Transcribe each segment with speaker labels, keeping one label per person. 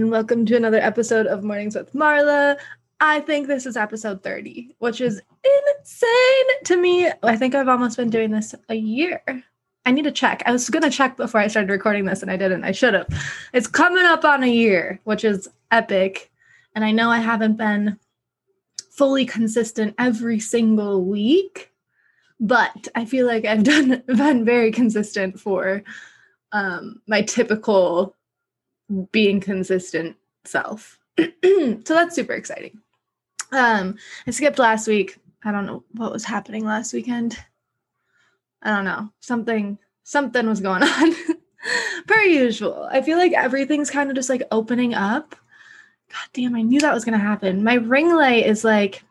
Speaker 1: And welcome to another episode of Mornings with Marla. I think this is episode 30, which is insane to me. I think I've almost been doing this a year. I need to check. I was going to check before I started recording this and I didn't. I should have. It's coming up on a year, which is epic. And I know I haven't been fully consistent every single week, but I feel like I've done been very consistent for um, my typical being consistent self. so that's super exciting. Um, I skipped last week. I don't know what was happening last weekend. I don't know. Something something was going on. per usual. I feel like everything's kind of just like opening up. God damn, I knew that was gonna happen. My ring light is like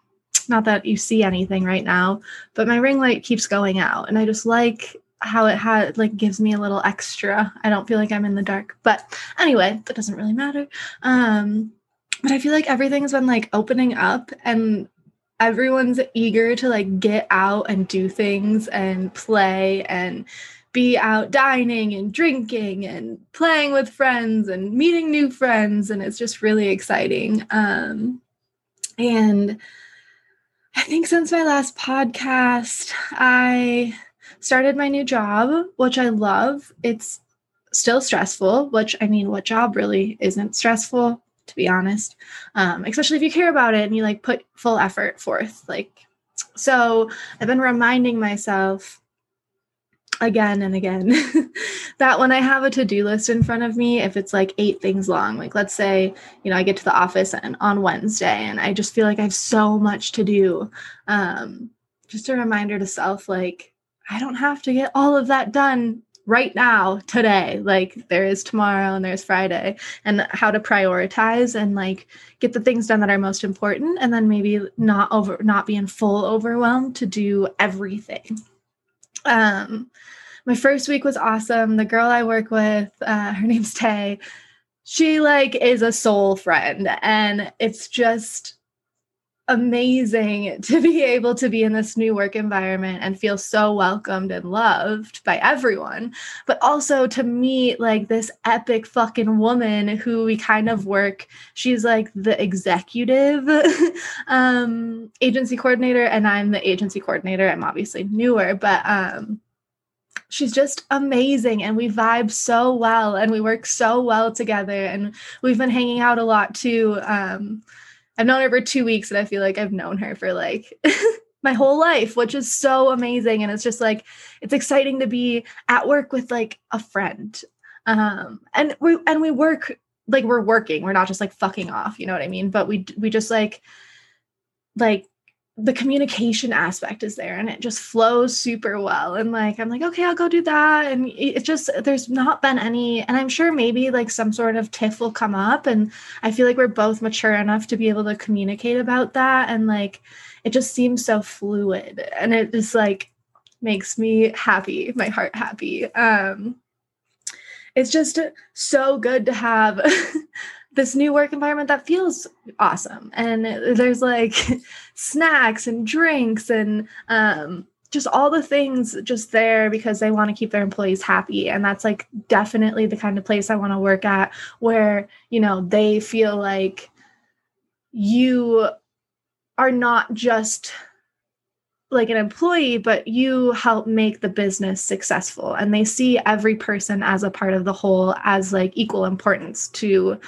Speaker 1: not that you see anything right now, but my ring light keeps going out. And I just like how it had like gives me a little extra. I don't feel like I'm in the dark. But anyway, that doesn't really matter. Um but I feel like everything's been like opening up and everyone's eager to like get out and do things and play and be out dining and drinking and playing with friends and meeting new friends and it's just really exciting um and i think since my last podcast i started my new job which i love. It's still stressful which i mean what job really isn't stressful to be honest? Um, especially if you care about it and you like put full effort forth like so i've been reminding myself again and again that when i have a to-do list in front of me if it's like eight things long like let's say you know i get to the office and on wednesday and i just feel like i have so much to do um, just a reminder to self like i don't have to get all of that done right now today. Like there is tomorrow and there's friday. And how to prioritize and like get the things done that are most important and then maybe not over not be in full overwhelmed to do everything. Um my first week was awesome. The girl i work with uh, her name's tay she like is a soul friend. And it's just amazing to be able to be in this new work environment and feel so welcomed and loved by everyone but also to meet like this epic fucking woman who we kind of work she's like the executive um agency coordinator and I'm the agency coordinator. I'm obviously newer but um she's just amazing and we vibe so well and we work so well together and we've been hanging out a lot too um I've known her for two weeks and I feel like I've known her for like my whole life, which is so amazing. And it's just like, it's exciting to be at work with like a friend. Um, and we, and we work like we're working, we're not just like fucking off, you know what I mean? But we, we just like, like the communication aspect is there and it just flows super well. And like i'm like okay i'll go do that. And it just there's not been any and i'm sure maybe like some sort of tiff will come up and i feel like we're both mature enough to be able to communicate about that. And like it just seems so fluid and it just like makes me happy my heart happy. Um it's just so good to have this new work environment that feels awesome and there's like snacks and drinks and um, just all the things just there because they want to keep their employees happy and that's like definitely the kind of place i want to work at where you know they feel like you are not just like an employee, but you help make the business successful. And they see every person as a part of the whole as like equal importance to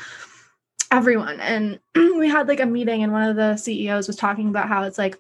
Speaker 1: everyone. And we had like a meeting, and one of the CEOs was talking about how it's like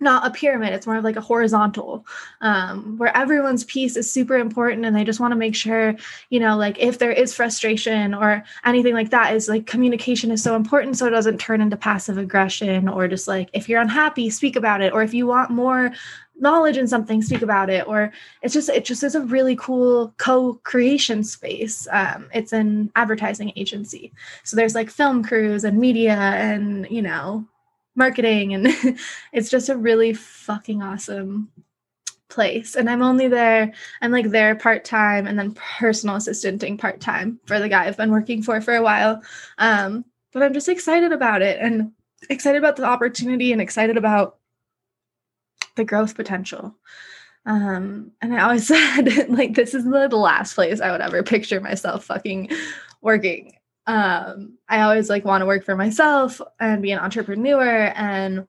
Speaker 1: not a pyramid, it's more of like a horizontal, um, where everyone's piece is super important and they just want to make sure, you know, like if there is frustration or anything like that, is like communication is so important so it doesn't turn into passive aggression or just like if you're unhappy, speak about it, or if you want more knowledge in something speak about it or it's just it just is a really cool co-creation space. Um, it's an advertising agency. So there's like film crews and media and you know marketing and it's just a really fucking awesome place. And i'm only there i'm like there part-time and then personal assistanting part-time for the guy i've been working for for a while. Um, but i'm just excited about it and excited about the opportunity and excited about the growth potential. Um, and I always said, like, this is the, last place I would ever picture myself fucking working. Um, I always like want to work for myself and be an entrepreneur and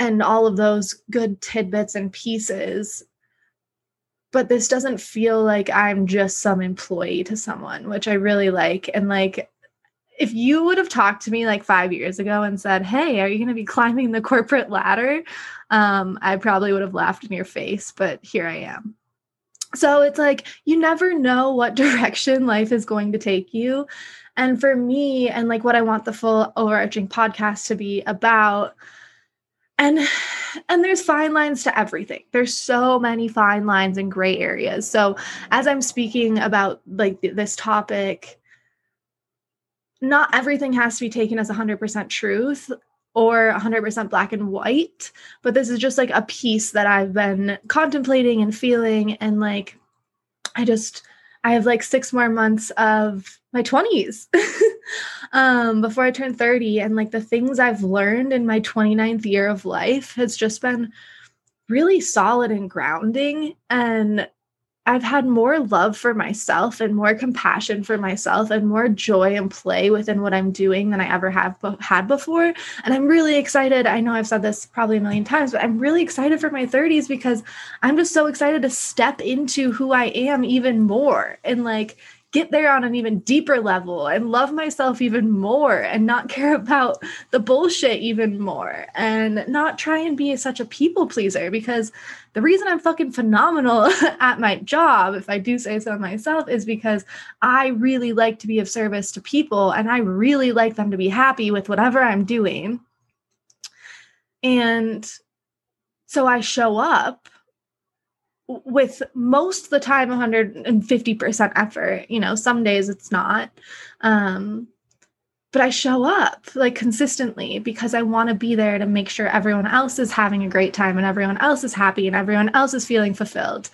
Speaker 1: and all of those good tidbits and pieces. But this doesn't feel like I'm just some employee to someone, which I really like. And like if you would have talked to me like five years ago and said, Hey, are you going to be climbing the corporate ladder? Um, I probably would have laughed in your face, but here I am. So it's like you never know what direction life is going to take you. And for me, and like what I want the full overarching podcast to be about, and and there's fine lines to everything there's so many fine lines and gray areas so as i'm speaking about like this topic not everything has to be taken as 100% truth or 100% black and white, but this is just like a piece that I've been contemplating and feeling. And like, I just, I have like six more months of my 20s um, before I turn 30. And like the things I've learned in my 29th year of life has just been really solid and grounding. And I've had more love for myself and more compassion for myself and more joy and play within what I'm doing than I ever have had before. And I'm really excited. I know I've said this probably a million times, but I'm really excited for my 30s because I'm just so excited to step into who I am even more and like get there on an even deeper level and love myself even more and not care about the bullshit even more and not try and be such a people pleaser because the reason I'm fucking phenomenal at my job, if I do say so myself, is because I really like to be of service to people and I really like them to be happy with whatever I'm doing. And so I show up with most of the time 150% effort you know some days it's not. Um but i show up like consistently because i want to be there to make sure everyone else is having a great time and everyone else is happy and everyone else is feeling fulfilled.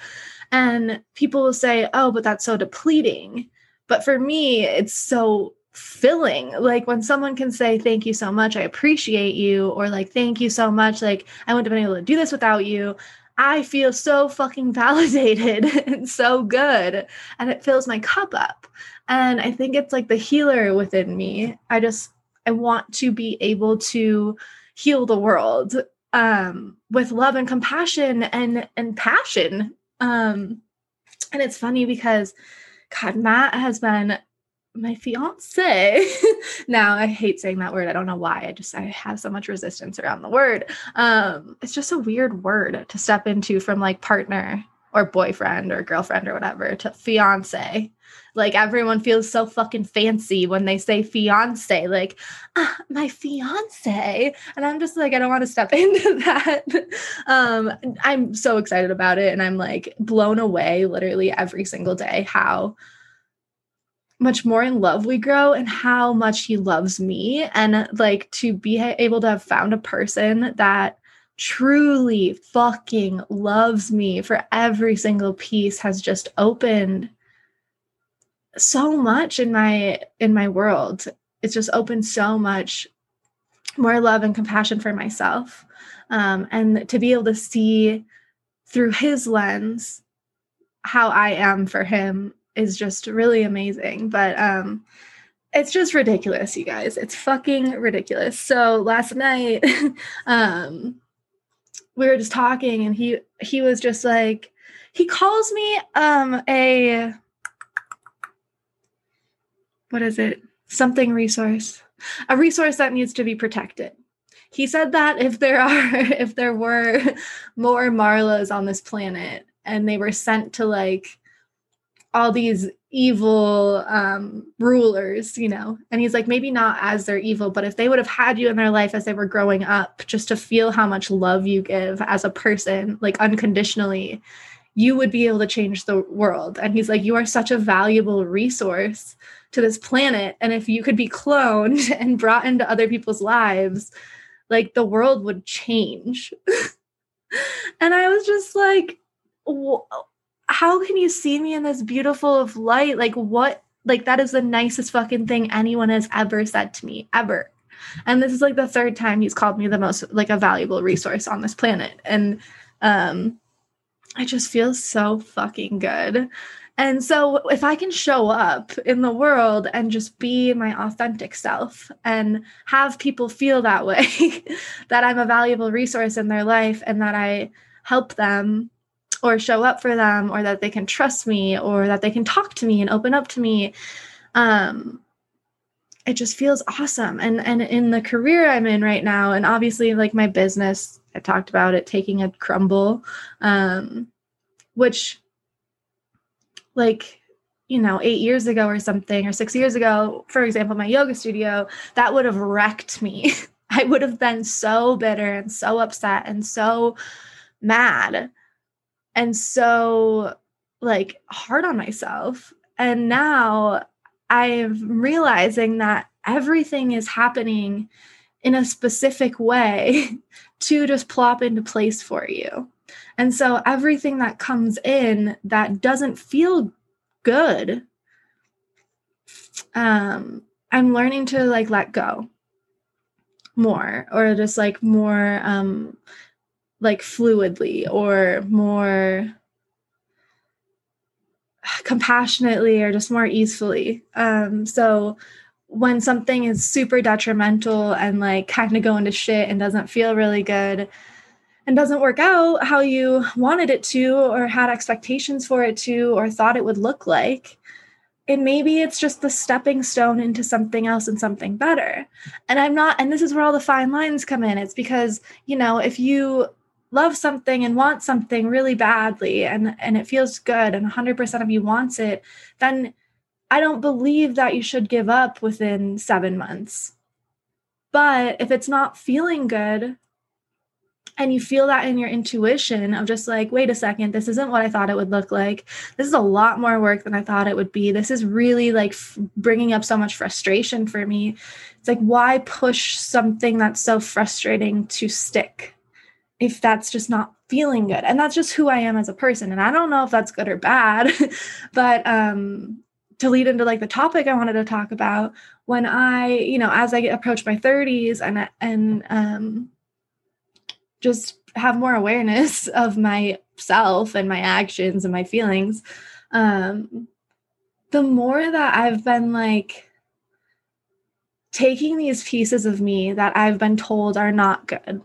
Speaker 1: And people will say oh but that's so depleting. But for me it's so filling. Like when someone can say thank you so much i appreciate you or like thank you so much like i wouldn't have been able to do this without you I feel so fucking validated and so good. And it fills my cup up. And I think it's like the healer within me. I just, I want to be able to heal the world um, with love and compassion and and passion. Um, and it's funny because God, Matt has been my fiance. Now i hate saying that word i don't know why i just i have so much resistance around the word. Um it's just a weird word to step into from like partner or boyfriend or girlfriend or whatever to fiance. Like everyone feels so fucking fancy when they say fiance like ah, my fiance. And i'm just like i don't want to step into that. Um i'm so excited about it and i'm like blown away literally every single day how much more in love we grow and how much he loves me. And like to be able to have found a person that truly fucking loves me for every single piece has just opened so much in my in my world. It's just opened so much more love and compassion for myself. Um, and to be able to see through his lens how i am for him is just really amazing. But um it's just ridiculous, you guys. It's fucking ridiculous. So last night, um, we were just talking and he he was just like he calls me um a what is it? Something resource. A resource that needs to be protected. He said that if there are if there were more Marlas on this planet and they were sent to like all these evil um, rulers, you know. And he's like, maybe not as they're evil, but if they would have had you in their life as they were growing up, just to feel how much love you give as a person, like unconditionally, you would be able to change the world. And he's like, you are such a valuable resource to this planet. And if you could be cloned and brought into other people's lives, like the world would change. and I was just like, how can you see me in this beautiful of light? Like what like that is the nicest fucking thing anyone has ever said to me ever. And this is like the third time he's called me the most like a valuable resource on this planet. And um I just feel so fucking good And so, if I can show up in the world and just be my authentic self and have people feel that way, that I'm a valuable resource in their life and that I help them or show up for them or that they can trust me or that they can talk to me and open up to me, um, it just feels awesome. And and in the career I'm in right now, and obviously like my business, I talked about it taking a crumble, um, which like you know, eight years ago or something, or six years ago, for example, my yoga studio, that would have wrecked me. I would have been so bitter and so upset and so mad and so like hard on myself. And now I'm realizing that everything is happening in a specific way to just plop into place for you. And so everything that comes in that doesn't feel good, um, I'm learning to like let go more or just like more um like fluidly or more compassionately or just more easily. Um, so when something is super detrimental and like kind of going to shit and doesn't feel really good and doesn't work out how you wanted it to or had expectations for it to or thought it would look like and maybe it's just the stepping stone into something else and something better and i'm not and this is where all the fine lines come in it's because you know if you love something and want something really badly and and it feels good and 100% of you wants it then i don't believe that you should give up within 7 months. But if it's not feeling good and you feel that in your intuition of just like wait a second this isn't what i thought it would look like. This is a lot more work than i thought it would be. This is really like f- bringing up so much frustration for me. It's like why push something that's so frustrating to stick if that's just not feeling good. And that's just who i am as a person. And i don't know if that's good or bad but um to lead into like the topic i wanted to talk about when i you know as i approach my 30s and and um just have more awareness of myself and my actions and my feelings um the more that i've been like taking these pieces of me that i've been told are not good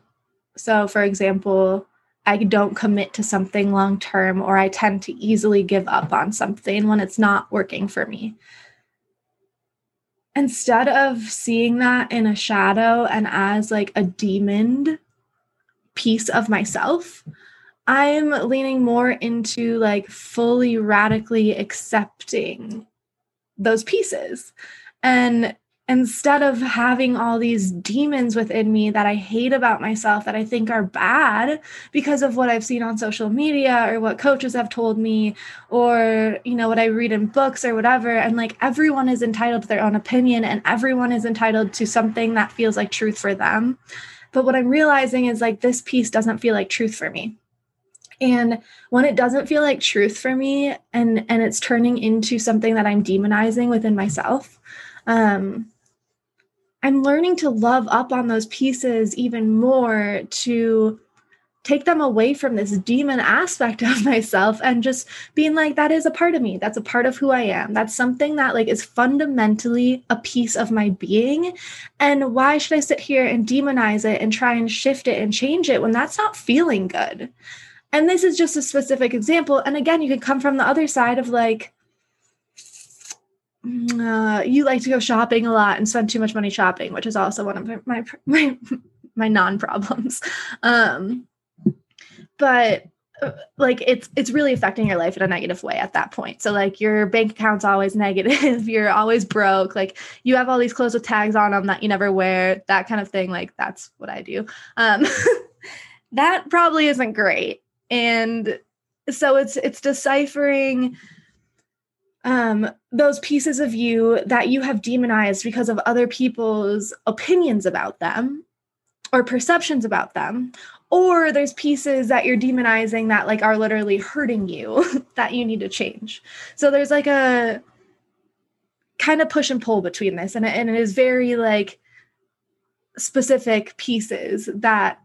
Speaker 1: so, for example, I don't commit to something long term, or I tend to easily give up on something when it's not working for me. Instead of seeing that in a shadow and as like a demoned piece of myself, I'm leaning more into like fully radically accepting those pieces and instead of having all these demons within me that I hate about myself that I think are bad because of what I've seen on social media or what coaches have told me or you know what I read in books or whatever. And like everyone is entitled to their own opinion and everyone is entitled to something that feels like truth for them. But what I'm realizing is like this piece doesn't feel like truth for me. And when it doesn't feel like truth for me and and it's turning into something that I'm demonizing within myself um I'm learning to love up on those pieces even more to take them away from this demon aspect of myself and just being like that is a part of me. That's a part of who i am. That's something that like is fundamentally a piece of my being. And why should i sit here and demonize it and try and shift it and change it when that's not feeling good? And this is just a specific example. And again you can come from the other side of like uh, you like to go shopping a lot and spend too much money shopping, which is also one of my my my, non problems. Um, but uh, like it's it's really affecting your life in a negative way at that point. So like your bank account's always negative, you're always broke, like you have all these clothes with tags on them that you never wear, that kind of thing. Like that's what I do. Um, that probably isn't great, and so it's it's deciphering um, those pieces of you that you have demonized because of other people's opinions about them or perceptions about them. Or there's pieces that you're demonizing that like are literally hurting you that you need to change. So there's like a kind of push and pull between this and and it is very like specific pieces that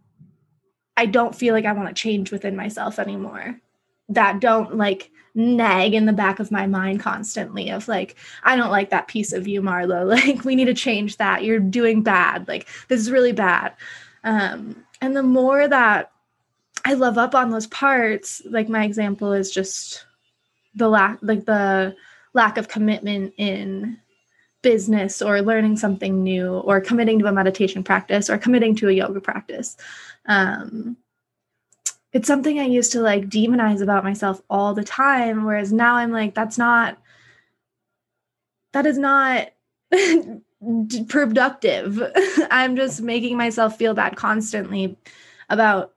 Speaker 1: i don't feel like i want to change within myself anymore. That don't like nag in the back of my mind constantly of like i don't like that piece of you marlo. Like we need to change that. You're doing bad. Like this is really bad. Um and the more that i love up on those parts like my example is just the lack like the lack of commitment in business or learning something new or committing to a meditation practice or committing to a yoga practice. Um it's something I used to like demonize about myself all the time. Whereas now I'm like, that's not, that is not productive. I'm just making myself feel bad constantly about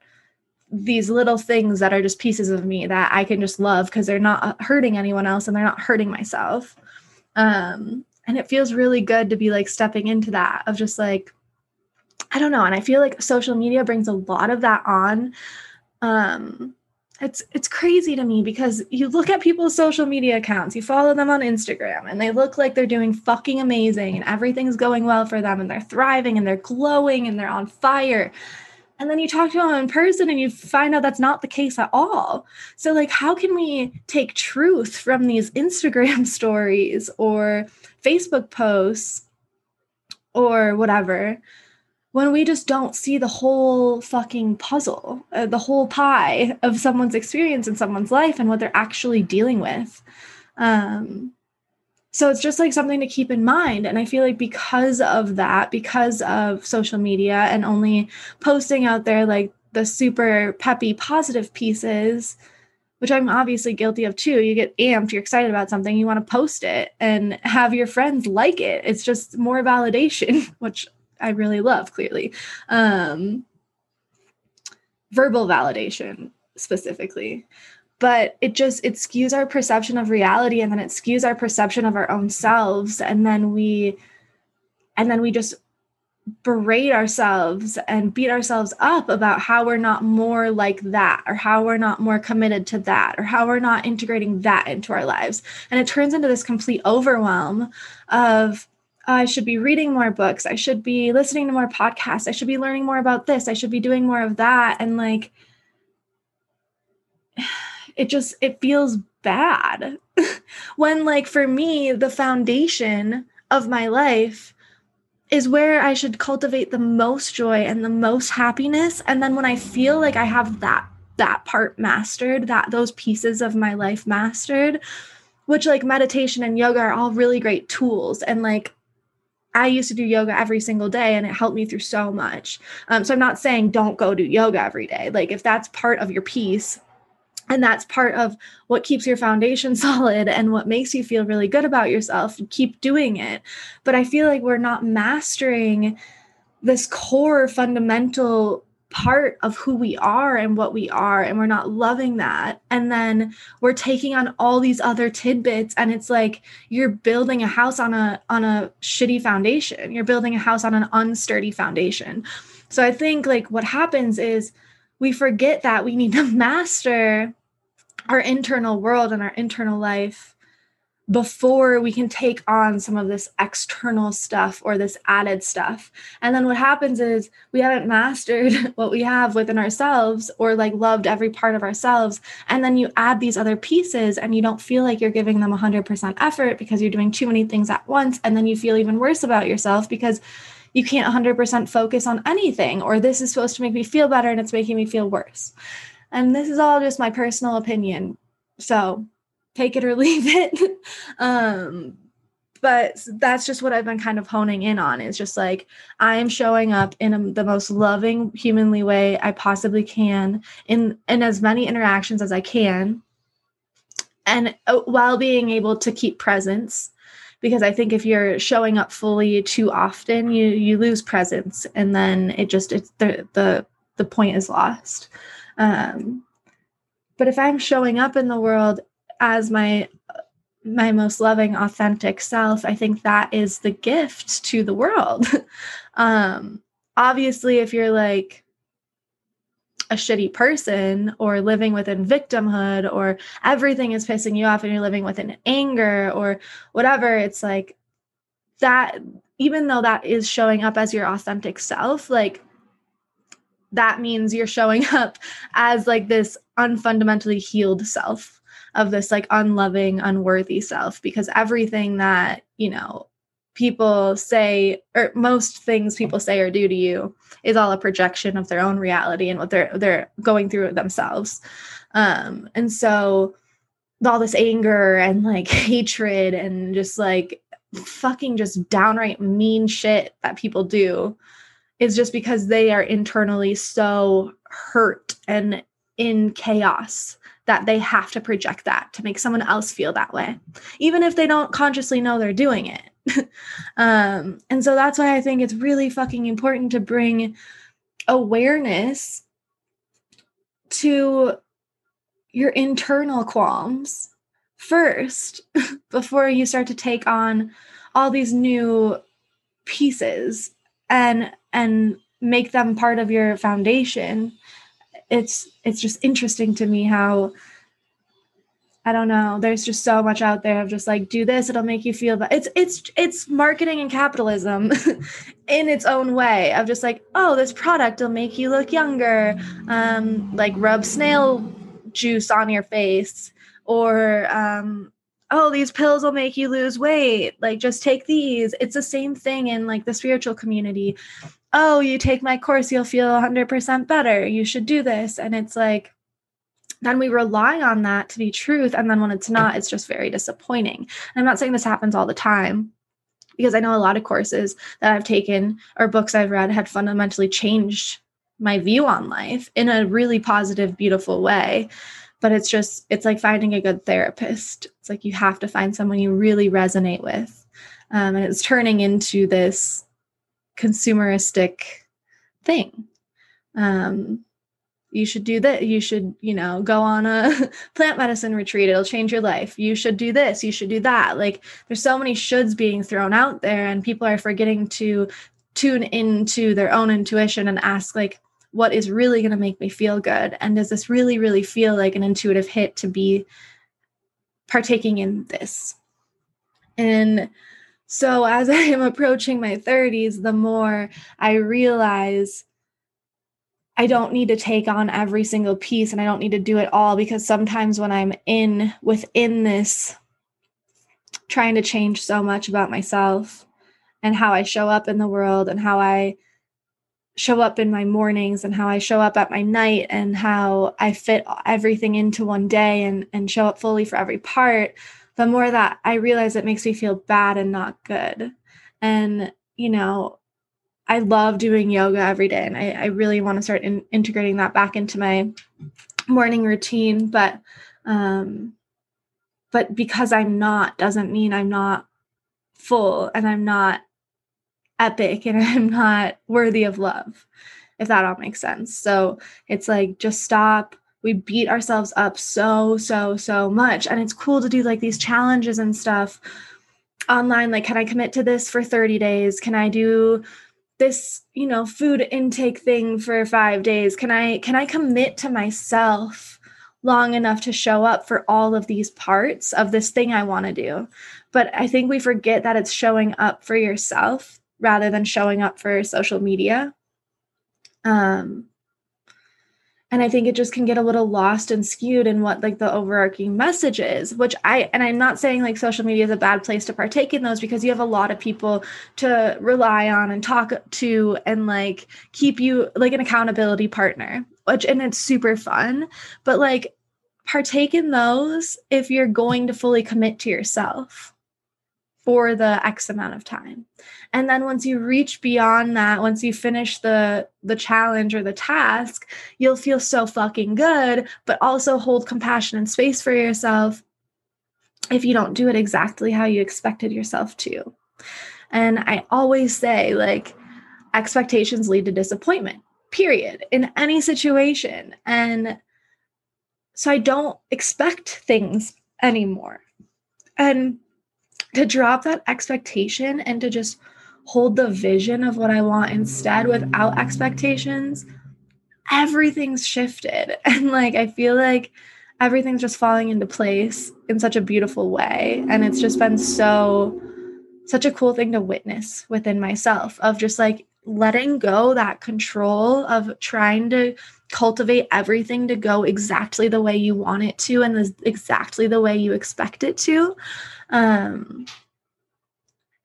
Speaker 1: these little things that are just pieces of me that I can just love because they're not hurting anyone else and they're not hurting myself. Um, and it feels really good to be like stepping into that of just like, I don't know. And I feel like social media brings a lot of that on um it's it's crazy to me because you look at people's social media accounts you follow them on instagram and they look like they're doing fucking amazing and everything's going well for them and they're thriving and they're glowing and they're on fire. And then you talk to them in person and you find out that's not the case at all. So like how can we take truth from these instagram stories or facebook posts or whatever when we just don't see the whole fucking puzzle, uh, the whole pie of someone's experience in someone's life and what they're actually dealing with. Um, so it's just like something to keep in mind. And I feel like because of that, because of social media and only posting out there like the super peppy positive pieces, which I'm obviously guilty of too. You get amped, you're excited about something, you want to post it and have your friends like it. It's just more validation, which I really love clearly. Um, verbal validation specifically but it just it skews our perception of reality and then it skews our perception of our own selves and then we and then we just berate ourselves and beat ourselves up about how we're not more like that or how we're not more committed to that or how we're not integrating that into our lives and it turns into this complete overwhelm of I should be reading more books. I should be listening to more podcasts. I should be learning more about this. I should be doing more of that. And like, it just, it feels bad. when, like, for me, the foundation of my life is where I should cultivate the most joy and the most happiness. And then when I feel like I have that, that part mastered, that those pieces of my life mastered, which like meditation and yoga are all really great tools. And like, I used to do yoga every single day and it helped me through so much. Um, so I'm not saying don't go do yoga every day. Like if that's part of your piece and that's part of what keeps your foundation solid and what makes you feel really good about yourself, keep doing it. But I feel like we're not mastering this core fundamental part of who we are and what we are and we're not loving that. And then we're taking on all these other tidbits and it's like you're building a house on a on a shitty foundation. You're building a house on an unsturdy foundation. So i think like what happens is we forget that we need to master our internal world and our internal life before we can take on some of this external stuff or this added stuff. And then what happens is we haven't mastered what we have within ourselves or like loved every part of ourselves. And then you add these other pieces and you don't feel like you're giving them 100% effort because you're doing too many things at once. And then you feel even worse about yourself because you can't 100% focus on anything or this is supposed to make me feel better and it's making me feel worse. And this is all just my personal opinion. So take it or leave it. um, but that's just what I've been kind of honing in on. It's just like I am showing up in a, the most loving, humanly way I possibly can in in as many interactions as I can, and uh, while being able to keep presence. Because I think if you're showing up fully too often, you you lose presence, and then it just it's the the the point is lost. Um, but if I'm showing up in the world as my my most loving authentic self i think that is the gift to the world. Um obviously if you're like a shitty person or living within victimhood or everything is pissing you off and you're living within anger or whatever it's like that even though that is showing up as your authentic self like that means you're showing up as like this unfundamentally healed self of this like unloving, unworthy self because everything that, you know, people say or most things people say or do to you is all a projection of their own reality and what they're they're going through themselves. Um and so all this anger and like hatred and just like fucking just downright mean shit that people do is just because they are internally so hurt and in chaos that they have to project that to make someone else feel that way, even if they don't consciously know they're doing it. um, and so that's why I think it's really fucking important to bring awareness to your internal qualms first before you start to take on all these new pieces and and make them part of your foundation it's it's just interesting to me how I don't know. There's just so much out there of just like do this, it'll make you feel but it's it's it's marketing and capitalism in its own way of just like, oh, this product will make you look younger. Um, like rub snail juice on your face or um oh these pills will make you lose weight like just take these it's the same thing in like the spiritual community oh you take my course you'll feel 100% better you should do this. And it's like then we rely on that to be truth. And then when it's not it's just very disappointing. And i'm not saying this happens all the time because i know a lot of courses that i've taken or books i've read had fundamentally changed my view on life in a really positive beautiful way. But it's just it's like finding a good therapist. It's like you have to find someone you really resonate with. Um, and it's turning into this consumeristic thing. Um, you should do that. You should you know go on a plant medicine retreat. It'll change your life. You should do this. You should do that. Like there's so many shoulds being thrown out there and people are forgetting to tune into their own intuition and ask like what is really going to make me feel good? And does this really really feel like an intuitive hit to be partaking in this? And so as i am approaching my 30s the more i realize I don't need to take on every single piece and I don't need to do it all because sometimes when I'm in within this trying to change so much about myself and how I show up in the world and how I show up in my mornings and how I show up at my night and how I fit everything into one day and and show up fully for every part, the more that I realize it makes me feel bad and not good. And you know, I love doing yoga every day, and I, I really want to start in, integrating that back into my morning routine. But um, but because I'm not doesn't mean I'm not full and I'm not epic and I'm not worthy of love, if that all makes sense. So it's like, just stop. We beat ourselves up so, so, so much. And it's cool to do like these challenges and stuff online. Like, can I commit to this for 30 days? Can I do this, you know, food intake thing for five days? Can I, can I commit to myself? long enough to show up for all of these parts of this thing I want to do. But I think we forget that it's showing up for yourself rather than showing up for social media. Um, and I think it just can get a little lost and skewed in what like the overarching message is, which I and I'm not saying like social media is a bad place to partake in those because you have a lot of people to rely on and talk to and like keep you like an accountability partner, which and it's super fun. But like partake in those if you're going to fully commit to yourself for the x amount of time. And then once you reach beyond that once you finish the the challenge or the task you'll feel so fucking good but also hold compassion and space for yourself if you don't do it exactly how you expected yourself to. And i always say like expectations lead to disappointment period in any situation. And so i don't expect things anymore. And to drop that expectation and to just hold the vision of what I want instead without expectations, everything's shifted. And like, I feel like everything's just falling into place in such a beautiful way. And it's just been so, such a cool thing to witness within myself of just like letting go that control of trying to cultivate everything to go exactly the way you want it to and exactly the way you expect it to. Um,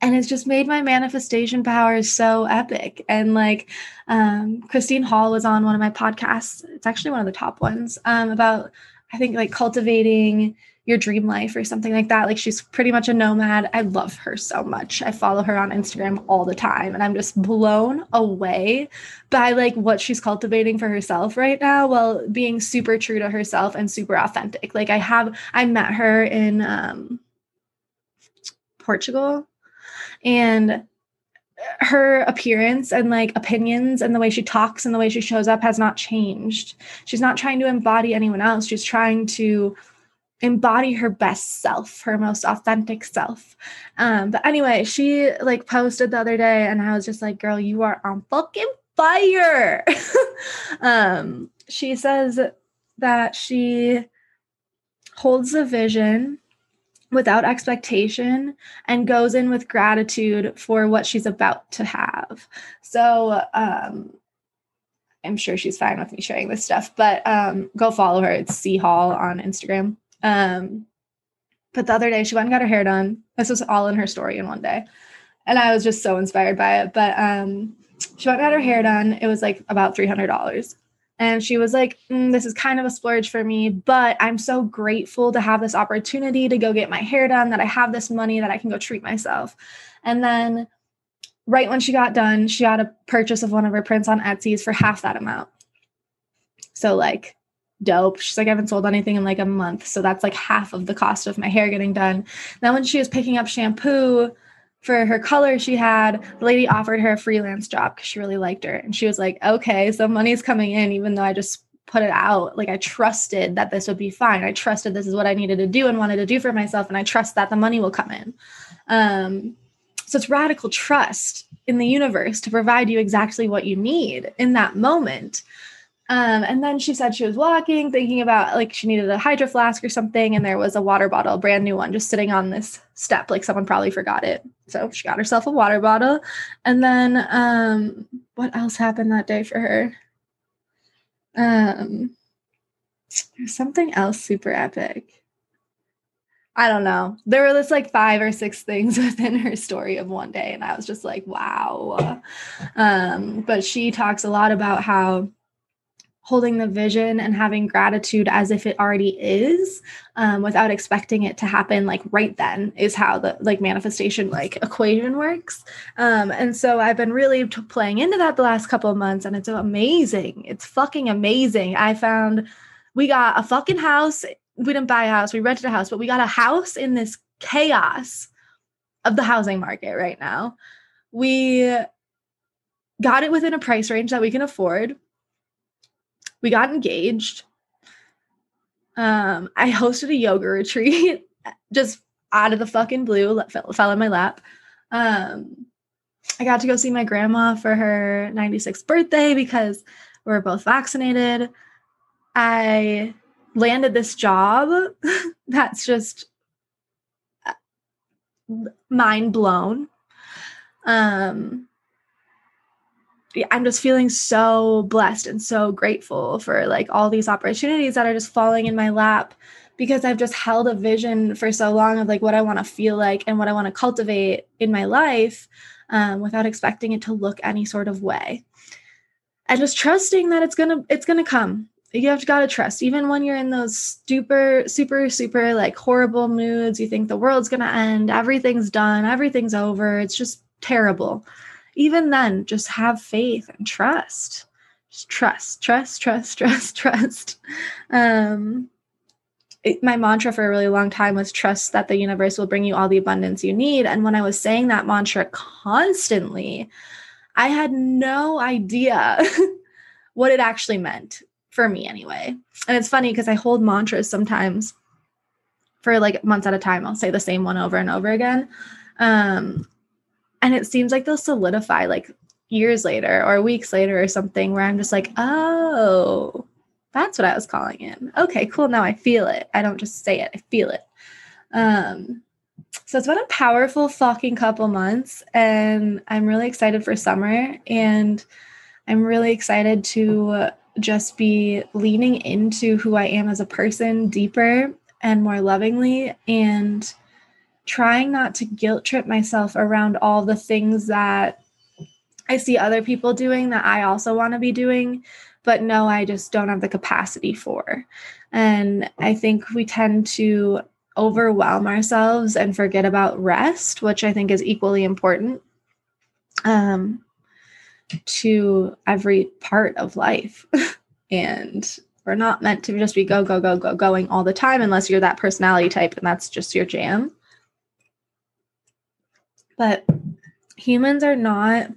Speaker 1: and it's just made my manifestation power so epic. And like um, Christine Hall was on one of my podcasts. It's actually one of the top ones um, about, I think, like cultivating your dream life or something like that. Like she's pretty much a nomad. I love her so much. I follow her on Instagram all the time and I'm just blown away by like what she's cultivating for herself right now while being super true to herself and super authentic. Like I have I met her in um Portugal and her appearance and like opinions and the way she talks and the way she shows up has not changed. She's not trying to embody anyone else. She's trying to embody her best self, her most authentic self. Um, but anyway, she like posted the other day and I was just like, girl, you are on fucking fire. um, she says that she holds a vision without expectation and goes in with gratitude for what she's about to have. So, um, I'm sure she's fine with me sharing this stuff, but um, go follow her. It's C Hall on Instagram. Um, but the other day she went and got her hair done. This was all in her story in one day. And I was just so inspired by it. But um, she went and got her hair done. It was like about $300. And she was like, mm, This is kind of a splurge for me, but I'm so grateful to have this opportunity to go get my hair done, that I have this money that I can go treat myself. And then, right when she got done, she got a purchase of one of her prints on Etsy's for half that amount. So, like, dope. She's like, I haven't sold anything in like a month. So that's like half of the cost of my hair getting done. Then when she was picking up shampoo for her color she had, the lady offered her a freelance job because she really liked her. And she was like, okay, so money's coming in, even though I just put it out. Like I trusted that this would be fine. I trusted this is what I needed to do and wanted to do for myself. And I trust that the money will come in. Um, so it's radical trust in the universe to provide you exactly what you need in that moment. Um, and then she said she was walking, thinking about like she needed a hydro flask or something, and there was a water bottle, a brand new one, just sitting on this step. Like someone probably forgot it. So she got herself a water bottle. And then um, what else happened that day for her? Um, there's something else super epic. I don't know. There were just like five or six things within her story of one day, and I was just like, wow. Um, but she talks a lot about how holding the vision and having gratitude as if it already is um, without expecting it to happen like right then is how the like manifestation like equation works. Um, and so i've been really t- playing into that the last couple of months and it's amazing. It's fucking amazing. I found we got a fucking house. We didn't buy a house. We rented a house but we got a house in this chaos of the housing market right now. We got it within a price range that we can afford we got engaged. Um, I hosted a yoga retreat just out of the fucking blue, fell, fell in my lap. Um, I got to go see my grandma for her 96th birthday because we are both vaccinated. I landed this job that's just uh, mind blown. Um, I'm just feeling so blessed and so grateful for like all these opportunities that are just falling in my lap because I've just held a vision for so long of like what I want to feel like and what I want to cultivate in my life um, without expecting it to look any sort of way. And just trusting that it's gonna it's gonna come. You have gotta trust, even when you're in those super, super, super like horrible moods. You think the world's gonna end, everything's done, everything's over. It's just terrible even then, just have faith and trust. Just trust, trust, trust, trust, trust. Um, it, my mantra for a really long time was trust that the universe will bring you all the abundance you need. And when I was saying that mantra constantly, I had no idea what it actually meant for me anyway. And it's funny because I hold mantras sometimes for like months at a time. I'll say the same one over and over again. Um, and it seems like they'll solidify like years later or weeks later or something where I'm just like, oh, that's what I was calling in. Okay, cool. Now I feel it. I don't just say it, I feel it. Um, so it's been a powerful fucking couple months, and I'm really excited for summer. And I'm really excited to just be leaning into who I am as a person deeper and more lovingly, and trying not to guilt trip myself around all the things that I see other people doing that I also want to be doing, but no, I just don't have the capacity for. And I think we tend to overwhelm ourselves and forget about rest, which I think is equally important um, to every part of life. and we're not meant to just be go, go, go, go, going all the time unless you're that personality type and that's just your jam. But humans are not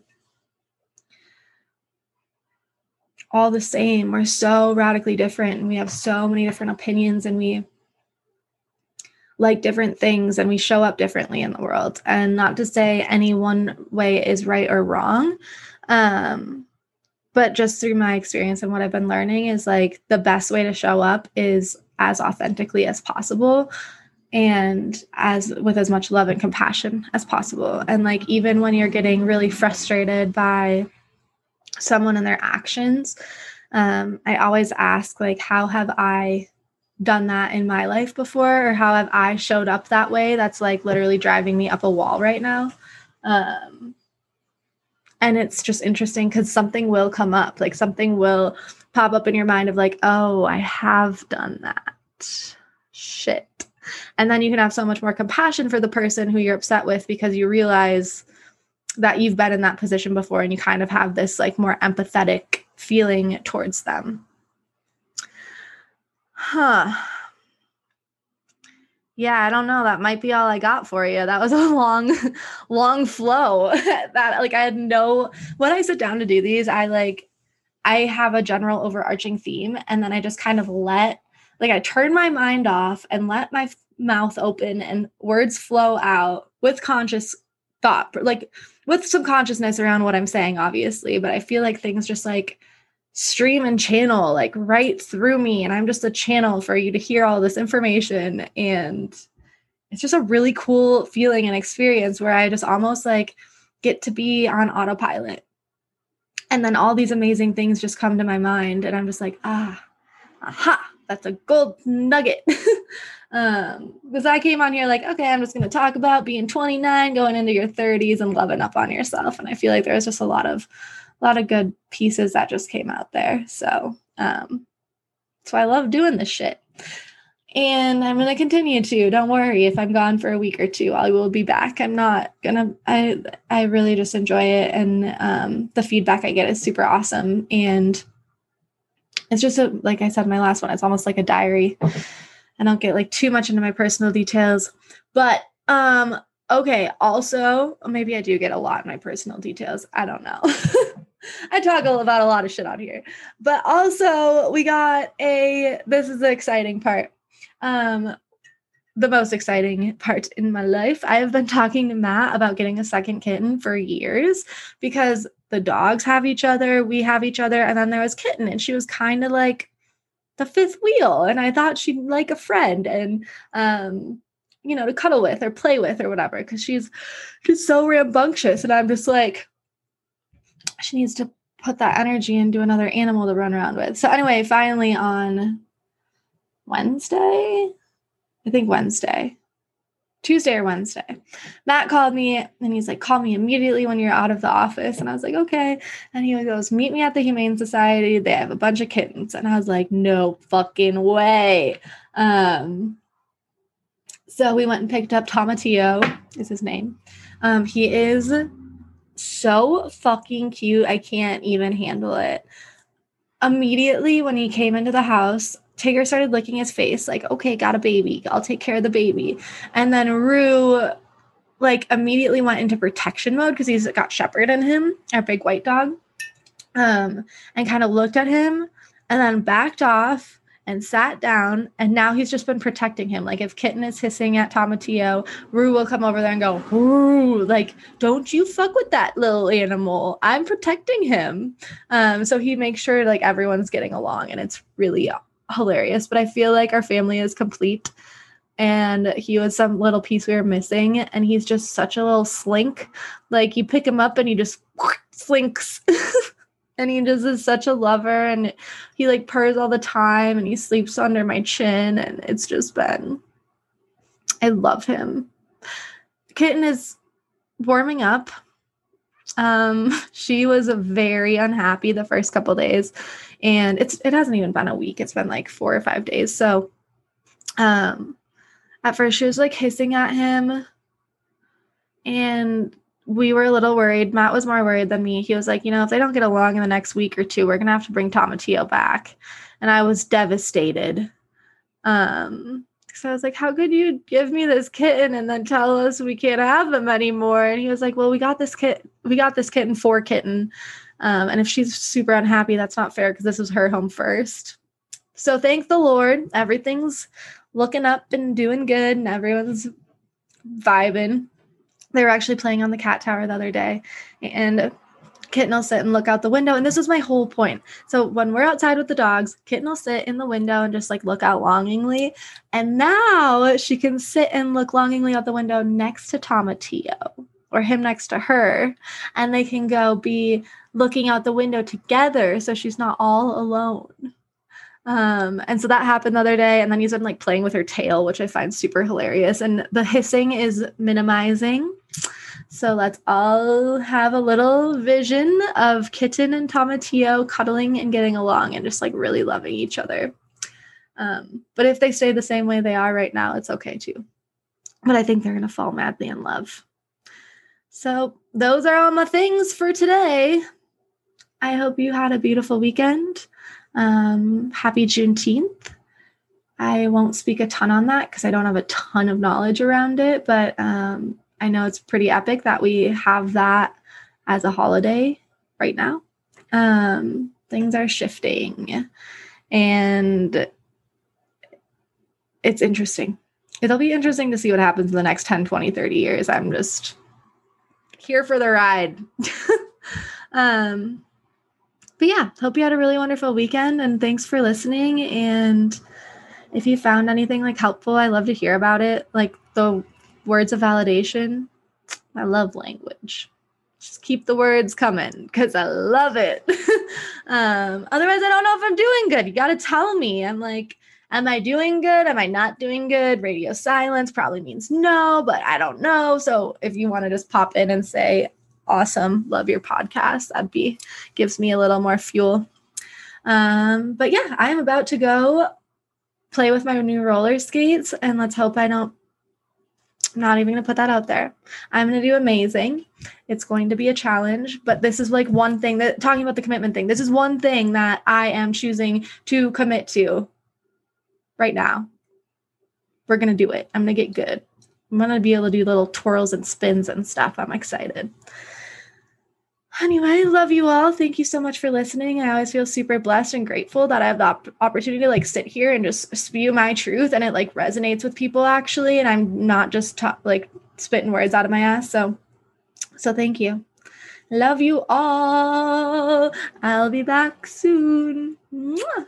Speaker 1: all the same. We're so radically different and we have so many different opinions and we like different things and we show up differently in the world. And not to say any one way is right or wrong. Um, but just through my experience and what I've been learning is like the best way to show up is as authentically as possible and as with as much love and compassion as possible. And like even when you're getting really frustrated by someone and their actions, um, I always ask like, how have I done that in my life before, or how have I showed up that way? That's like literally driving me up a wall right now. Um, and it's just interesting because something will come up, like something will pop up in your mind of like, oh, I have done that. Shit. And then you can have so much more compassion for the person who you're upset with because you realize that you've been in that position before and you kind of have this like more empathetic feeling towards them. Huh. Yeah, I don't know. That might be all I got for you. That was a long, long flow. that like I had no when I sit down to do these, I like I have a general overarching theme and then I just kind of let like I turn my mind off and let my mouth open and words flow out with conscious thought like with some consciousness around what i'm saying obviously but i feel like things just like stream and channel like right through me and i'm just a channel for you to hear all this information and it's just a really cool feeling and experience where i just almost like get to be on autopilot. And then all these amazing things just come to my mind and i'm just like ah aha that's a gold nugget. Um because i came on here like okay i'm just to talk about being 29 going into your 30s and loving up on yourself. And i feel like there's just a lot of a lot of good pieces that just came out there. So um so i love doing this shit. And i'm to continue to. Don't worry. If i'm gone for a week or two i will be back. I'm not gonna i i really just enjoy it. And um the feedback i get is super awesome. And it's just a like I said, my last one. It's almost like a diary. I don't get like too much into my personal details, but um okay. Also, maybe I do get a lot in my personal details. I don't know. I talk about a lot of shit on here, but also we got a. This is the exciting part. Um, the most exciting part in my life. I have been talking to Matt about getting a second kitten for years because the dogs have each other, we have each other, and then there was Kitten, and she was kind of like the fifth wheel, and I thought she'd like a friend and um, you know, to cuddle with or play with or whatever, because she's just so rambunctious, and I'm just like, she needs to put that energy into another animal to run around with. So anyway, finally on Wednesday, I think Wednesday, Tuesday or Wednesday. Matt called me and he's like, call me immediately when you're out of the office. And I was like, okay. And he goes, meet me at the Humane Society. They have a bunch of kittens. And I was like, no fucking way. Um, so we went and picked up Tomatillo, is his name. Um, he is so fucking cute. I can't even handle it. Immediately when he came into the house, Tigger started licking his face, like, okay, got a baby. I'll take care of the baby. And then Rue, like, immediately went into protection mode because he's got Shepherd in him, our big white dog, um, and kind of looked at him and then backed off and sat down. And now he's just been protecting him. Like, if Kitten is hissing at Tomatillo, Rue will come over there and go, Rue, like, don't you fuck with that little animal. I'm protecting him. Um, so he makes sure, like, everyone's getting along. And it's really hilarious, but I feel like our family is complete and he was some little piece we were missing. And he's just such a little slink. Like you pick him up and he just slinks. and he just is such a lover and he like purrs all the time and he sleeps under my chin and it's just been I love him. Kitten is warming up. Um she was very unhappy the first couple days and it's it hasn't even been a week. It's been like 4 or 5 days. So um at first she was like hissing at him and we were a little worried. Matt was more worried than me. He was like, you know, if they don't get along in the next week or two, we're gonna have to bring Tomatillo back. And I was devastated. Um, so I was like, how could you give me this kitten and then tell us we can't have them anymore? And he was like, well, we got this kit, we got this kitten for kitten. Um, and if she's super unhappy, that's not fair because this was her home first. So thank the Lord, everything's looking up and doing good and everyone's vibing. They were actually playing on the cat tower the other day and Kitten will sit and look out the window. And this is my whole point. So when we're outside with the dogs, Kitten will sit in the window and just like look out longingly. And now she can sit and look longingly out the window next to Tomatillo or him next to her. And they can go be looking out the window together so she's not all alone. Um, and so that happened the other day, and then he's been like playing with her tail, which I find super hilarious. And the hissing is minimizing. So let's all have a little vision of Kitten and Tomatillo cuddling and getting along and just like really loving each other. Um, but if they stay the same way they are right now, it's okay too. But I think they're gonna fall madly in love. So those are all my things for today. I hope you had a beautiful weekend. Um, happy Juneteenth. I won't speak a ton on that because I don't have a ton of knowledge around it, but um, I know it's pretty epic that we have that as a holiday right now. Um, things are shifting and it's interesting. It'll be interesting to see what happens in the next 10, 20, 30 years. I'm just here for the ride. um, but yeah, hope you had a really wonderful weekend and thanks for listening. And if you found anything like helpful, I love to hear about it. Like the words of validation. I love language. Just keep the words coming because I love it. um, otherwise, I don't know if I'm doing good. You got to tell me. I'm like, am I doing good? Am I not doing good? Radio silence probably means no, but I don't know. So if you want to just pop in and say, awesome. Love your podcast. That'd be gives me a little more fuel. Um, but yeah, I am about to go play with my new roller skates and let's hope I don't I'm not even going to put that out there. I'm going to do amazing. It's going to be a challenge, but this is like one thing that talking about the commitment thing. This is one thing that I am choosing to commit to right now. We're going to do it. I'm going to get good. I'm going to be able to do little twirls and spins and stuff. I'm excited. Anyway, love you all. Thank you so much for listening. I always feel super blessed and grateful that I have the op- opportunity to like sit here and just spew my truth and it like resonates with people actually and I'm not just ta- like spitting words out of my ass. So so thank you. Love you all. I'll be back soon. Mwah.